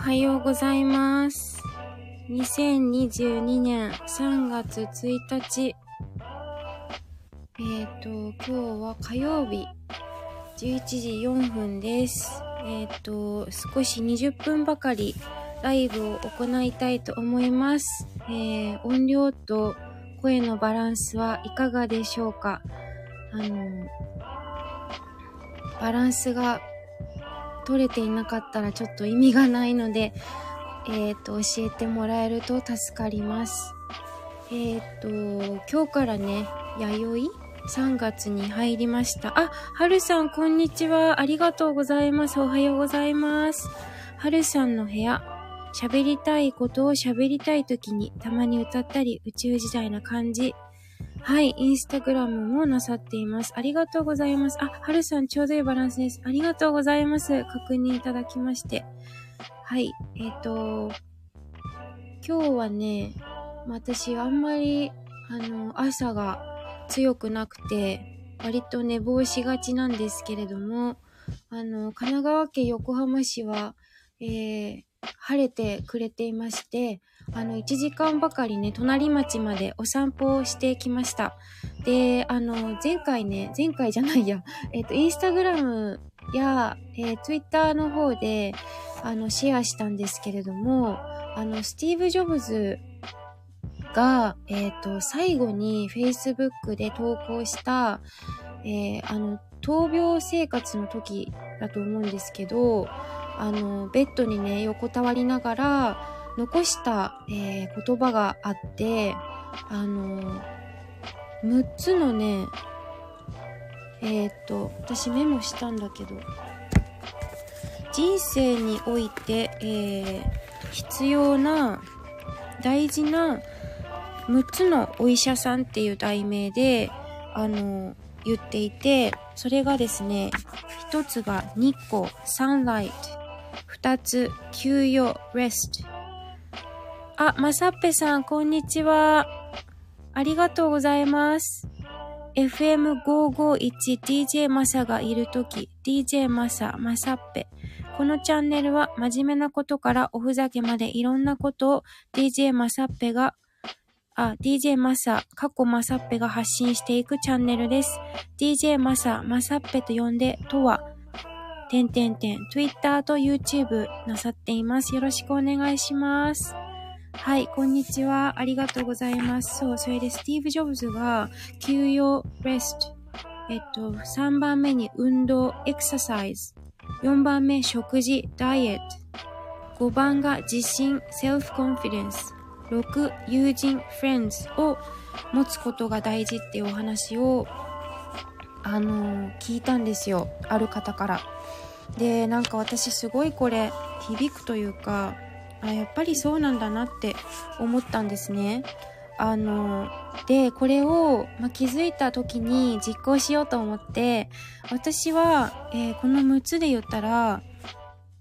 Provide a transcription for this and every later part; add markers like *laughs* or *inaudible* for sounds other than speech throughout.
はようございます。2022年3月1日。えっ、と、今日は火曜日、11時4分です。えっ、と、少し20分ばかりライブを行いたいと思います。えー音量と声のバランスはいかがでしょうかあの、バランスが取れていなかったらちょっと意味がないので、えっ、と、教えてもらえると助かります。えっ、と、今日からね、弥生？3月に入りました。あ、はるさん、こんにちは。ありがとうございます。おはようございます。はるさんの部屋。喋りたいことを喋りたい時にたまに歌ったり宇宙時代な感じ。はい、インスタグラムもなさっています。ありがとうございます。あ、はるさんちょうどいいバランスです。ありがとうございます。確認いただきまして。はい、えっ、と、今日はね、私あんまり、あの、朝が強くなくて、割と寝坊しがちなんですけれども、あの、神奈川県横浜市は、えー、晴れてくれていまして、あの、1時間ばかりね、隣町までお散歩をしてきました。で、あの、前回ね、前回じゃないや、*laughs* えっ、と、インスタグラムや、えー、ツイッターの方で、あの、シェアしたんですけれども、あの、スティーブ・ジョブズが、えっ、と、最後に Facebook で投稿した、えーあの、闘病生活の時だと思うんですけど、あの、ベッドにね、横たわりながら、残した、えー言葉があって、あの、6つのね、えーっと、私メモしたんだけど、人生において、えー必要な、大事な6つのお医者さんっていう題名で、あの、言っていて、それがですね、1つが日光、サンライト、2つ、休養、レスト。あ、まさっぺさん、こんにちは。ありがとうございます。FM551DJ マサがいるとき、DJ マサ、マサッペ。このチャンネルは真面目なことからおふざけまでいろんなことを DJ マサッペが、あ、DJ マサ、過去マサッペが発信していくチャンネルです。DJ マサ、マサッペと呼んで、とは、てんてんてん、Twitter と YouTube なさっています。よろしくお願いします。はい、こんにちは。ありがとうございます。そう、それでスティーブ・ジョブズが、休養、レスト。えっと、3番目に運動、エクササイズ。4番目、食事、ダイエット。5番が自信、セルフコンフィデンス。6、友人、フレンズを持つことが大事っていうお話を、あのー聞いたんですよ。ある方から。で、なんか私すごいこれ、響くというか、あ、やっぱりそうなんだなって思ったんですね。あの、で、これを、ま、気づいた時に実行しようと思って、私は、えーこの6つで言ったら、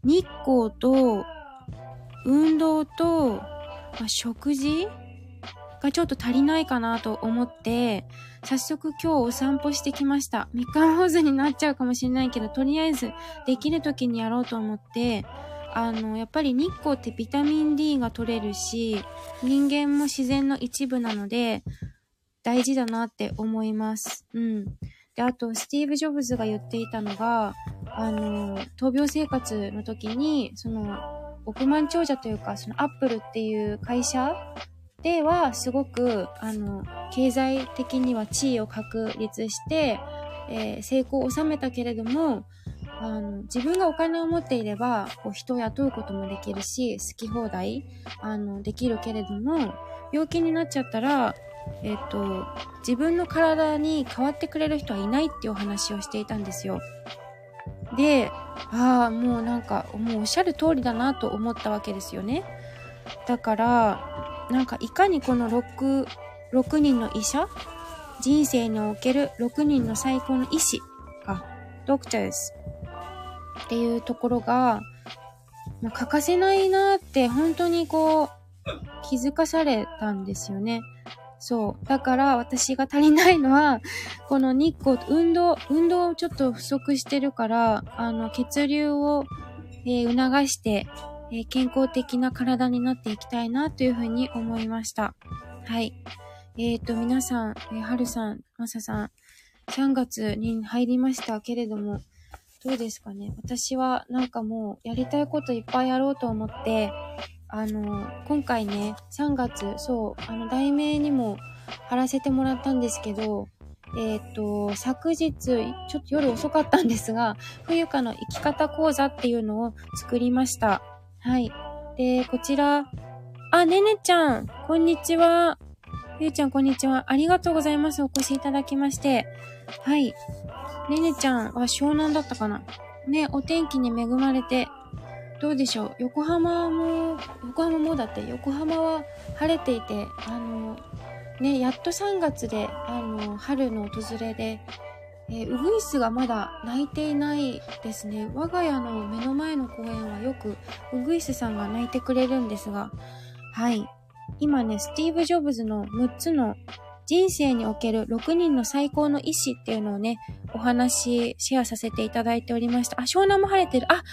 日光と、運動と、ま、食事がちょっと足りないかなと思って、早速今日お散歩してきました。3日坊主になっちゃうかもしれないけど、とりあえずできる時にやろうと思って、あの、やっぱり日光ってビタミン D が取れるし、人間も自然の一部なので、大事だなって思います。うん。で、あと、スティーブ・ジョブズが言っていたのが、あの、闘病生活の時に、その、億万長者というか、そのアップルっていう会社では、すごく、あの、経済的には地位を確立して、えー成功を収めたけれども、あの、自分がお金を持っていれば、こう人を雇うこともできるし、好き放題、あの、できるけれども、病気になっちゃったら、えっ、と、自分の体に変わってくれる人はいないっていうお話をしていたんですよ。で、ああ、もうなんか、もうおっしゃる通りだなと思ったわけですよね。だから、なんかいかにこの6、6人の医者人生における6人の最高の医師か、ドクターズっていうところが、まあ欠かせないなって本当にこう気づかされたんですよね。そう。だから私が足りないのは、この日光、運動、運動をちょっと不足してるから、あの、血流を、えー促して、えー、健康的な体になっていきたいなというふうに思いました。はい。えっ、ー、と、皆さん、えー、はるさん、まささん、3月に入りましたけれども、どうですかね私はなんかもうやりたいこといっぱいやろうと思って、あの、今回ね、3月、そう、あの、題名にも貼らせてもらったんですけど、えっ、ー、と、昨日、ちょっと夜遅かったんですが、冬香の生き方講座っていうのを作りました。はい。で、こちら、あ、ねねちゃん、こんにちは。ゆうちゃん、こんにちは。ありがとうございます。お越しいただきまして。はい。ねねちゃんは湘南だったかな？ね、お天気に恵まれて、どうでしょう？横浜も、横浜もだって、横浜は晴れていて、あの、ね、やっと3月で、あの、春の訪れで、えー、ウグイスがまだ鳴いていないですね。我が家の目の前の公園はよくウグイスさんが鳴いてくれるんですが、はい。今ね、スティーブ・ジョブズの6つの人生における6人の最高の意志っていうのをね、お話、シェアさせていただいておりました。あ、湘南も晴れてる。あ、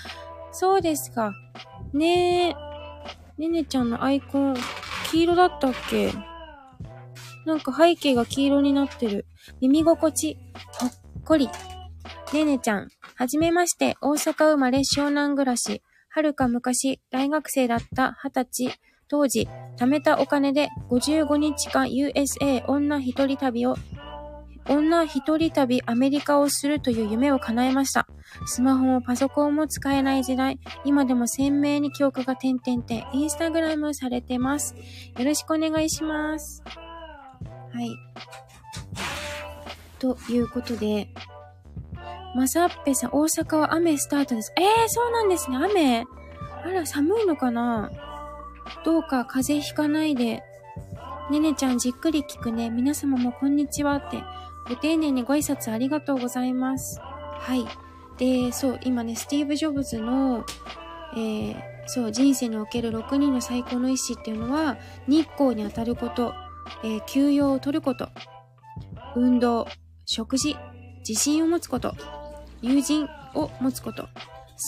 そうですか。ねえ。ねねちゃんのアイコン、黄色だったっけ？なんか背景が黄色になってる。耳心地、ほっこり。ねねちゃん、はじめまして、大阪生まれ湘南暮らし。はるか昔、大学生だった二十歳、当時、貯めたお金で55日間 USA 女一人旅を、女一人旅アメリカをするという夢を叶えました。スマホもパソコンも使えない時代、今でも鮮明に記憶が点々点、インスタグラムされてます。よろしくお願いします。はい。ということで、まさっぺさん、大阪は雨スタートです。ええー、そうなんですね。雨あら、寒いのかな？どうか風邪ひかないで。ねねちゃんじっくり聞くね。皆様もこんにちはって。ご丁寧にご挨拶ありがとうございます。はい。で、そう、今ね、スティーブ・ジョブズの、えー、そう、人生における6人の最高の意志っていうのは、日光に当たること、えー、休養を取ること、運動、食事、自信を持つこと、友人を持つこと、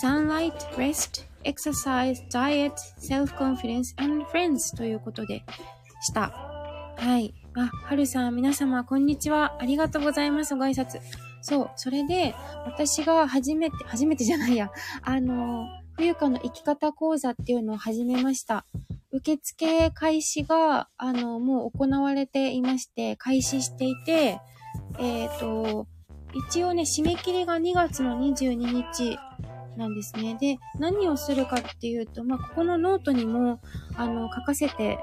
sunlight, rest, exercise, diet, self-confidence and friends ということでした。はい。あ、はるさん、皆様、こんにちは。ありがとうございます。ご挨拶。そう。それで、私が初めて、初めてじゃないや。あの、ふゆかの生き方講座っていうのを始めました。受付開始が、あの、もう行われていまして、開始していて、えっ、ー、と、一応ね、締め切りが2月の22日なんですね。で、何をするかっていうと、まあ、ここのノートにも、あの、書かせて、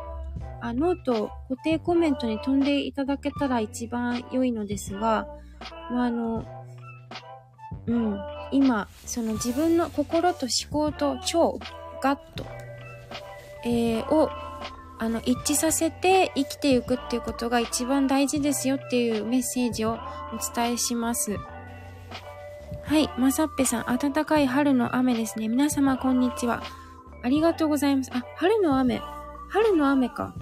あノート、固定コメントに飛んでいただけたら一番良いのですが、まあ、あの、うん、今、その自分の心と思考と腸、ガット、えー、をあの、一致させて生きていくっていうことが一番大事ですよっていうメッセージをお伝えします。はい、まさっぺさん、暖かい春の雨ですね。皆様こんにちは。ありがとうございます。あ、春の雨。春の雨か。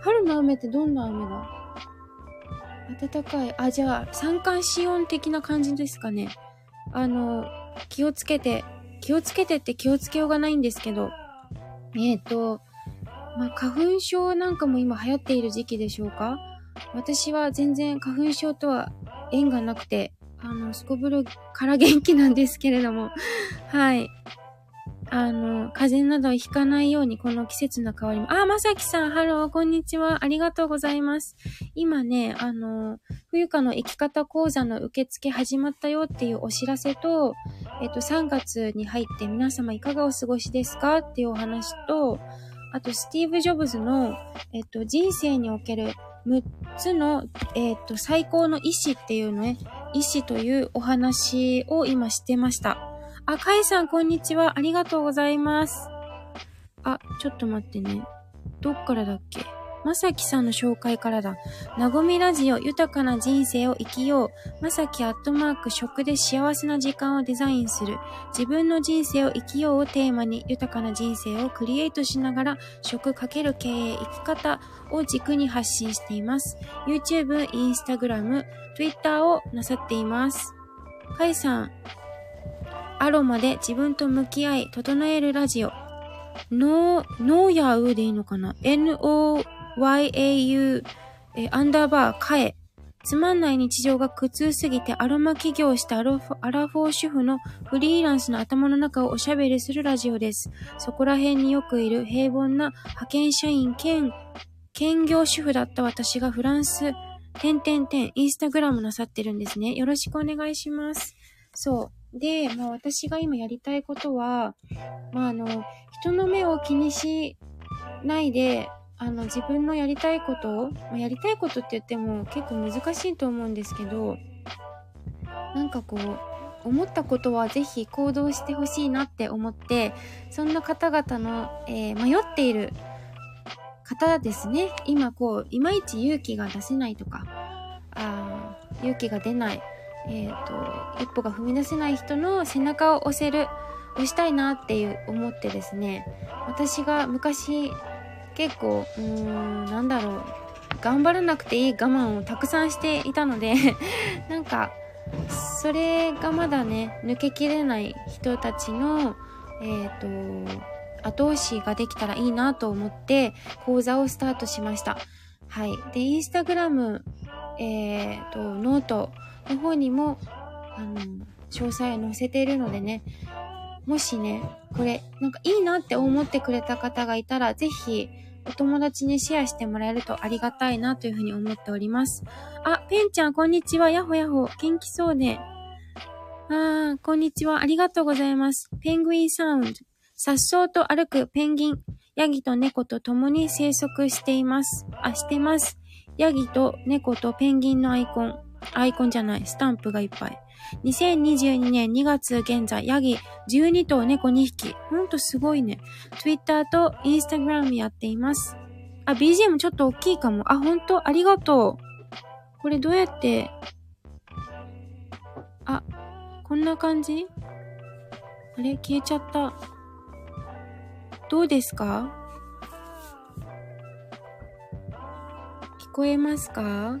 春の雨ってどんな雨だ？暖かい。あ、じゃあ、三寒四温的な感じですかね。あの、気をつけて、気をつけてって気をつけようがないんですけど、えっ、ー、と、まあ、花粉症なんかも今流行っている時期でしょうか？私は全然花粉症とは縁がなくて、あの、すこぶるから元気なんですけれども、*laughs* はい。あの、風邪などひかないようにこの季節の変わり目。あ、まさきさん、ハロー、こんにちは。ありがとうございます。今ね、あの、冬香の生き方講座の受付始まったよっていうお知らせと、えっと、3月に入って皆様いかがお過ごしですかっていうお話と、あと、スティーブ・ジョブズの、えっと、人生における6つの、えっと、最高の意志っていうのね、医師というお話を今してました。あ、カイさん、こんにちは。ありがとうございます。あ、ちょっと待ってね。どっからだっけ？まさきさんの紹介からだ。なごみラジオ豊かな人生を生きよう。まさきアットマーク食で幸せな時間をデザインする。自分の人生を生きようをテーマに豊かな人生をクリエイトしながら食かける経営生き方を軸に発信しています。YouTube、Instagram、Twitter をなさっています。かいさん、アロマで自分と向き合い整えるラジオ。ノー、ノーヤウでいいのかな ?NO yau、えアンダーバー、カエ。つまんない日常が苦痛すぎてアロマ起業したアラフォー主婦のフリーランスの頭の中をおしゃべりするラジオです。そこら辺によくいる平凡な派遣社員兼兼業主婦だった私がフランス、てんてんてん、インスタグラムなさってるんですね。よろしくお願いします。そう。で、まあ私が今やりたいことは、まああの、人の目を気にしないで、あの、自分のやりたいことを、やりたいことって言っても結構難しいと思うんですけど、なんかこう、思ったことはぜひ行動してほしいなって思って、そんな方々の、えー、迷っている方ですね。今こう、いまいち勇気が出せないとか、あ勇気が出ない、えっ、ー、と、一歩が踏み出せない人の背中を押せる、押したいなっていう思ってですね、私が昔結構、うーん、なんだろう。頑張らなくていい我慢をたくさんしていたので *laughs* なんか、それがまだね、抜けきれない人たちの、えっ、ー、と、後押しができたらいいなと思って講座をスタートしました。はい。で、インスタグラム、えっ、ー、と、ノートの方にも、あの、詳細を載せているのでね、もしね、これ、なんかいいなって思ってくれた方がいたら、ぜひ、お友達にシェアしてもらえるとありがたいなというふうに思っております。あ、ペンちゃん、こんにちは。やほやほ。元気そうで。あー、こんにちは。ありがとうございます。ペングインサウンド。颯爽と歩くペンギン。ヤギと猫と共に生息しています。あ、してます。ヤギと猫とペンギンのアイコン。アイコンじゃない。スタンプがいっぱい。2022年2月現在、ヤギ12頭猫2匹。ほんとすごいね。Twitter と Instagram やっています。あ、BGM ちょっと大きいかも。あ、ほんと？ありがとう。これどうやって、あ、こんな感じ？あれ消えちゃった。どうですか？聞こえますか？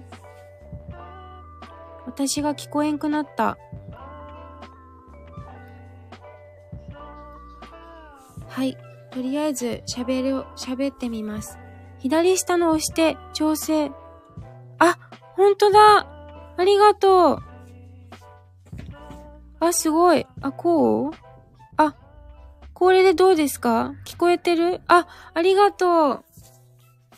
私が聞こえんくなった。はい。とりあえず喋る、喋ってみます。左下の押して調整。あ、ほんとだありがとうあ、すごい。あ、こう？あ、これでどうですか？聞こえてる？あ、ありがとう。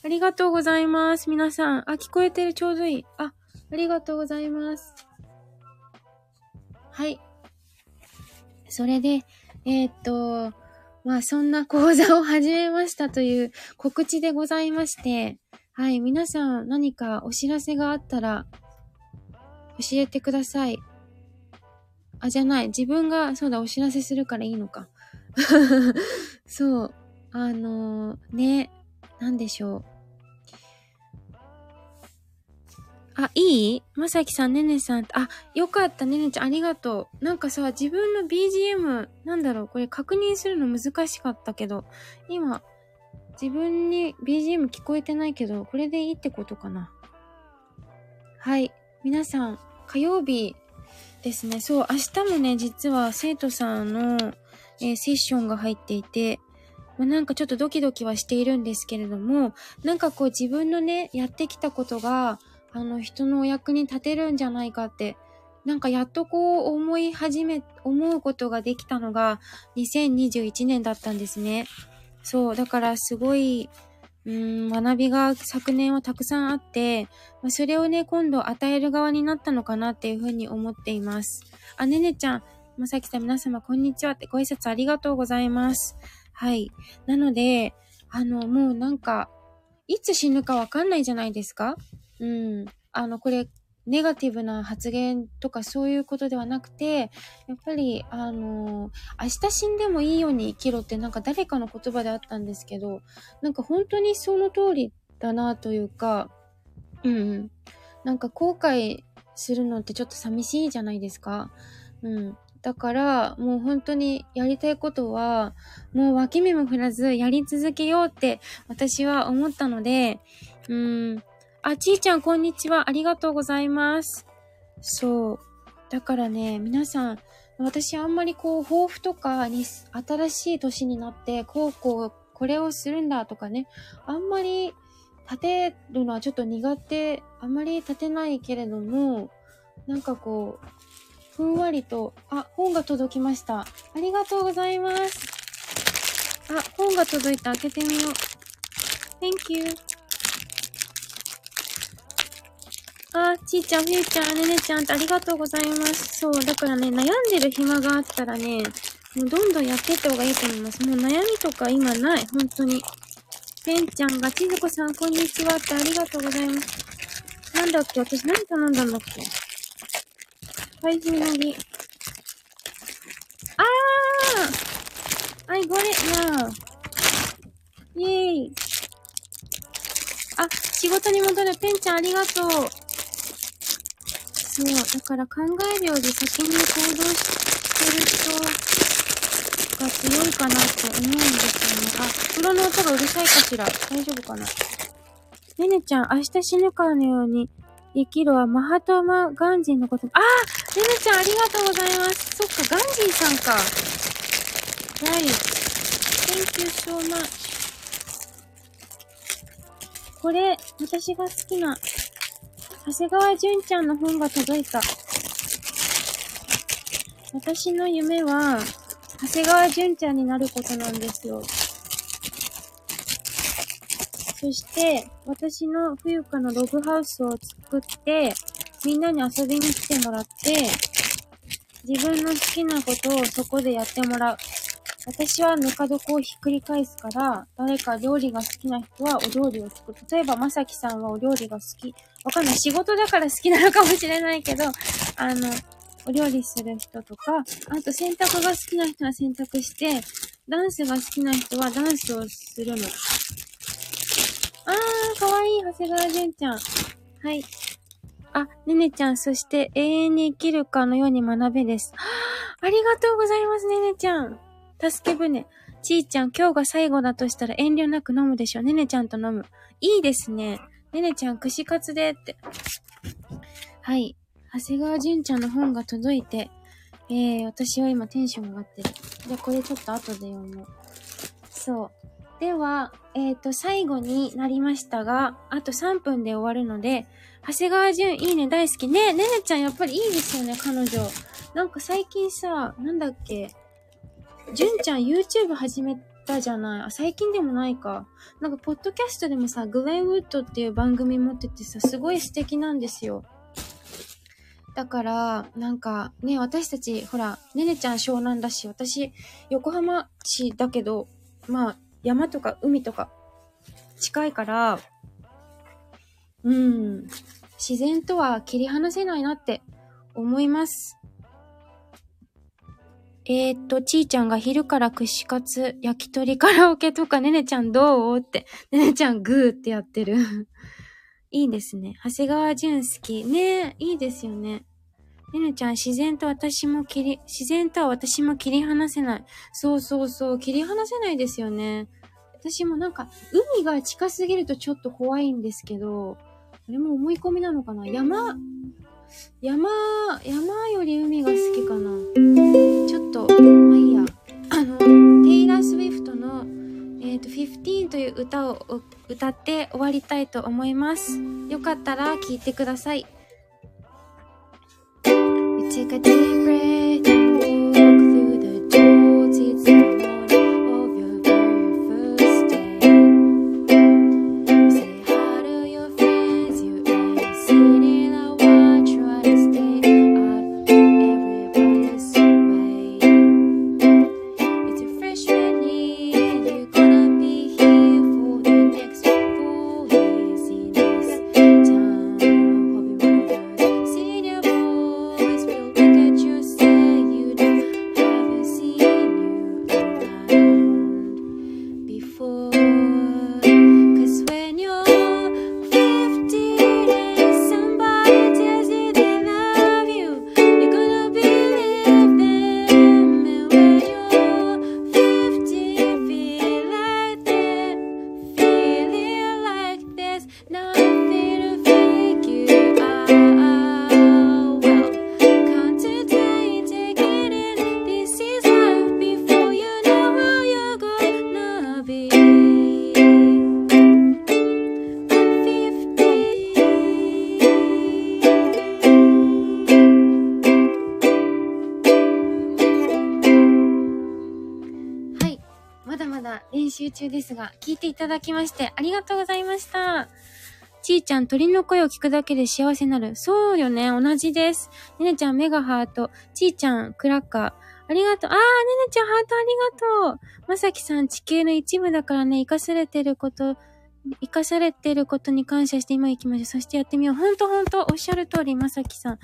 ありがとうございます。皆さん。あ、聞こえてる。ちょうどいい。あ、ありがとうございます。はい。それで、えー、っと、まあそんな講座を始めましたという告知でございまして、はい、皆さん何かお知らせがあったら教えてください。あ、じゃない。自分が、そうだ、お知らせするからいいのか。*laughs* そう。あのー、ね、なんでしょう。あ、いい？まさきさん、ねねさん。あ、よかった、ねねちゃん、ありがとう。なんかさ、自分の BGM、なんだろう、これ確認するの難しかったけど、今、自分に BGM 聞こえてないけど、これでいいってことかな。はい。皆さん、火曜日ですね。そう、明日もね、実は生徒さんの、えー、セッションが入っていて、まあ、なんかちょっとドキドキはしているんですけれども、なんかこう自分のね、やってきたことが、あの、人のお役に立てるんじゃないかって、なんかやっとこう思い始め、思うことができたのが2021年だったんですね。そう、だからすごい、うん、学びが昨年はたくさんあって、まあ、それをね、今度与える側になったのかなっていうふうに思っています。あ、ねねちゃん、まさきさん皆様こんにちはってご挨拶ありがとうございます。はい。なので、あの、もうなんか、いつ死ぬかわかんないじゃないですかうん。あの、これ、ネガティブな発言とかそういうことではなくて、やっぱり、あの明日死んでもいいように生きろってなんか誰かの言葉であったんですけど、なんか本当にその通りだなというか、うん。なんか後悔するのってちょっと寂しいじゃないですか。うん。だから、もう本当にやりたいことは、もう脇目も振らずやり続けようって私は思ったので、うん、あ、ちーちゃん、こんにちは。ありがとうございます。そう。だからね、皆さん、私あんまりこう、抱負とかに、新しい年になって、こうこう、これをするんだとかね、あんまり立てるのはちょっと苦手、あんまり立てないけれども、なんかこう、ふんわりと、あ、本が届きました。ありがとうございます。あ、本が届いた。開けてみよう。Thank you. あ、ちーちゃん、ふゆちゃん、ねねちゃんってありがとうございます。そう、だからね、悩んでる暇があったらね、もうどんどんやっていった方がいいと思います。もう悩みとか今ない。本当に。ペンちゃんが、ちずこさん、こんにちはってありがとうございます。なんだっけ私何頼んだんだっけ配信のり。あー !I got it now! イェーイあ、仕事に戻る。ペンちゃんありがとう。そう、だから考えるより先に行動してる人が強いかなって思うんですよね。あ、風呂の音がうるさいかしら？大丈夫かな？ねねちゃん、明日死ぬかのように生きるはマハトマ・ガンジーのこと。あーねねちゃんありがとうございます。そっか、ガンジーさんか。Right. Thank you so much. これ、私が好きな長谷川淳ちゃんの本が届いた。私の夢は、長谷川淳ちゃんになることなんですよ。そして、私の冬香のログハウスを作って、みんなに遊びに来てもらって、自分の好きなことをそこでやってもらう。私はぬか床をひっくり返すから、誰か料理が好きな人はお料理を作る。例えば、まさきさんはお料理が好き。わかんない。仕事だから好きなのかもしれないけど、あの、お料理する人とか、あと洗濯が好きな人は洗濯して、ダンスが好きな人はダンスをするの。あー、かわいい、長谷川淳ちゃん。はい。あ、ねねちゃん、そして永遠に生きるかのように学べです。ありがとうございます、ねねちゃん。助け舟。ちーちゃん、今日が最後だとしたら遠慮なく飲むでしょ。ねねちゃんと飲む。いいですね。ねねちゃん、串カツでって。はい。長谷川淳ちゃんの本が届いて、えー、私は今テンション上がってる。じゃ、これちょっと後で読もう。そう。では、えっ、ー、と、最後になりましたが、あと3分で終わるので、長谷川淳、いいね、大好き。ねねねちゃん、やっぱりいいですよね、彼女。なんか最近さ、なんだっけ、じゅんちゃん YouTube 始めたじゃないあ、最近でもないか。なんか、ポッドキャストでもさ、グレンウッドっていう番組持っててさ、すごい素敵なんですよ。だから、なんか、ね、私たち、ほら、ねねちゃん湘南だし、私、横浜市だけど、まあ、山とか海とか、近いから、うん、自然とは切り離せないなって思います。えー、っと、ちーちゃんが昼から串カツ、焼き鳥カラオケとか、ねねちゃんどう？って、ねねちゃんグーってやってる。*laughs* いいですね。長谷川淳好き。ねいいですよね。ねねちゃん、自然と私も切り、自然とは私も切り離せない。そうそうそう、切り離せないですよね。私もなんか、海が近すぎるとちょっと怖いんですけど、あれも思い込みなのかな？山、山、山より海が好きかな。ちょっと、まあいいや。あの、テイラー・スウィフトの、えっ、ー、と、15という歌を歌って終わりたいと思います。よかったら聴いてください。You take a deep breath you say 中ですが、聞いていただきましてありがとうございました。ちーちゃん、鳥の声を聞くだけで幸せになる。そうよね、同じです。ねねちゃん、メガハート。ちーちゃん、クラッカー。ありがとう。あー、ねねちゃん、ハートありがとう。まさきさん、地球の一部だからね、生かされてること、生かされてることに感謝して今行きましょう。そしてやってみよう。ほんとほんと、おっしゃる通り、まさきさん。あ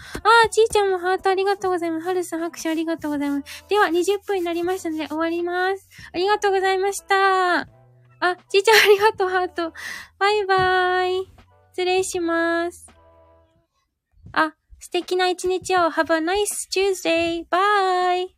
ー、ちーちゃんもハートありがとうございます。はるさん拍手ありがとうございます。では、20分になりましたので終わります。ありがとうございました。あ、ちーちゃんありがとう、ハート。バイバーイ。失礼します。あ、素敵な一日を。Have a nice Tuesday. Bye!